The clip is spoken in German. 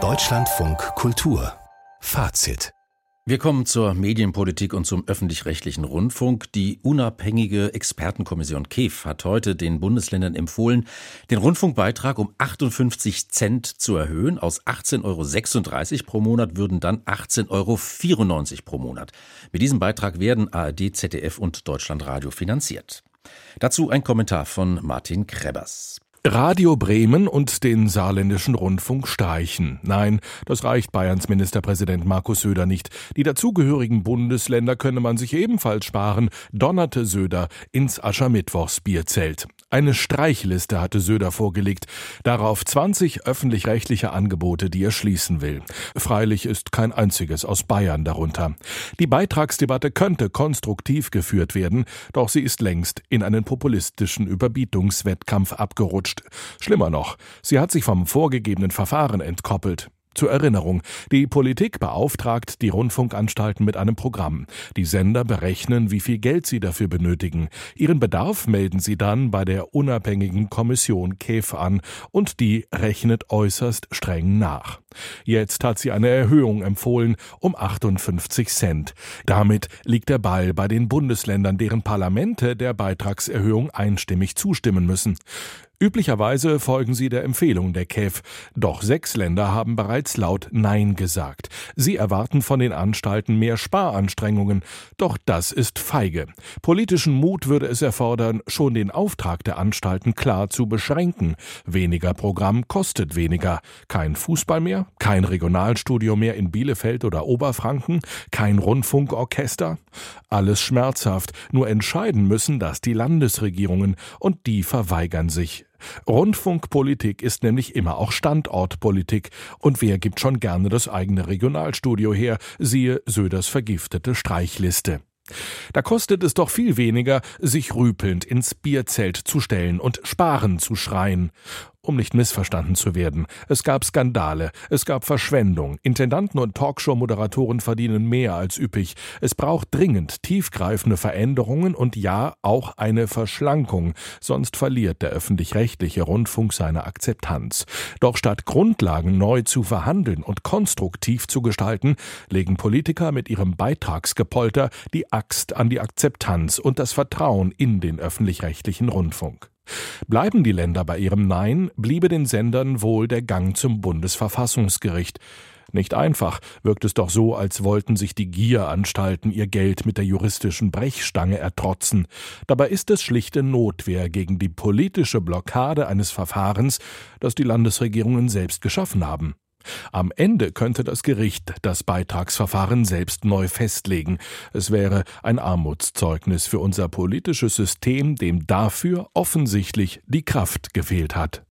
Deutschlandfunk Kultur Fazit wir kommen zur Medienpolitik und zum öffentlich-rechtlichen Rundfunk. Die unabhängige Expertenkommission KEF hat heute den Bundesländern empfohlen, den Rundfunkbeitrag um 58 Cent zu erhöhen. Aus 18,36 Euro pro Monat würden dann 18,94 Euro pro Monat. Mit diesem Beitrag werden ARD, ZDF und Deutschlandradio finanziert. Dazu ein Kommentar von Martin Krebbers. Radio Bremen und den saarländischen Rundfunk streichen. Nein, das reicht Bayerns Ministerpräsident Markus Söder nicht. Die dazugehörigen Bundesländer könne man sich ebenfalls sparen, donnerte Söder ins Aschermittwochsbierzelt. Eine Streichliste hatte Söder vorgelegt, darauf 20 öffentlich-rechtliche Angebote, die er schließen will. Freilich ist kein einziges aus Bayern darunter. Die Beitragsdebatte könnte konstruktiv geführt werden, doch sie ist längst in einen populistischen Überbietungswettkampf abgerutscht. Schlimmer noch, sie hat sich vom vorgegebenen Verfahren entkoppelt. Zur Erinnerung, die Politik beauftragt die Rundfunkanstalten mit einem Programm. Die Sender berechnen, wie viel Geld sie dafür benötigen. Ihren Bedarf melden sie dann bei der unabhängigen Kommission KEF an und die rechnet äußerst streng nach. Jetzt hat sie eine Erhöhung empfohlen um 58 Cent. Damit liegt der Ball bei den Bundesländern, deren Parlamente der Beitragserhöhung einstimmig zustimmen müssen. Üblicherweise folgen sie der Empfehlung der KEF, doch sechs Länder haben bereits laut Nein gesagt. Sie erwarten von den Anstalten mehr Sparanstrengungen, doch das ist feige. Politischen Mut würde es erfordern, schon den Auftrag der Anstalten klar zu beschränken. Weniger Programm kostet weniger. Kein Fußball mehr, kein Regionalstudio mehr in Bielefeld oder Oberfranken, kein Rundfunkorchester. Alles schmerzhaft, nur entscheiden müssen das die Landesregierungen, und die verweigern sich. Rundfunkpolitik ist nämlich immer auch Standortpolitik. Und wer gibt schon gerne das eigene Regionalstudio her? Siehe Söders vergiftete Streichliste. Da kostet es doch viel weniger, sich rüpelnd ins Bierzelt zu stellen und Sparen zu schreien um nicht missverstanden zu werden. Es gab Skandale, es gab Verschwendung. Intendanten und Talkshow-Moderatoren verdienen mehr als üppig. Es braucht dringend tiefgreifende Veränderungen und ja, auch eine Verschlankung, sonst verliert der öffentlich-rechtliche Rundfunk seine Akzeptanz. Doch statt Grundlagen neu zu verhandeln und konstruktiv zu gestalten, legen Politiker mit ihrem Beitragsgepolter die Axt an die Akzeptanz und das Vertrauen in den öffentlich-rechtlichen Rundfunk. Bleiben die Länder bei ihrem Nein, bliebe den Sendern wohl der Gang zum Bundesverfassungsgericht. Nicht einfach, wirkt es doch so, als wollten sich die Gieranstalten ihr Geld mit der juristischen Brechstange ertrotzen. Dabei ist es schlichte Notwehr gegen die politische Blockade eines Verfahrens, das die Landesregierungen selbst geschaffen haben. Am Ende könnte das Gericht das Beitragsverfahren selbst neu festlegen. Es wäre ein Armutszeugnis für unser politisches System, dem dafür offensichtlich die Kraft gefehlt hat.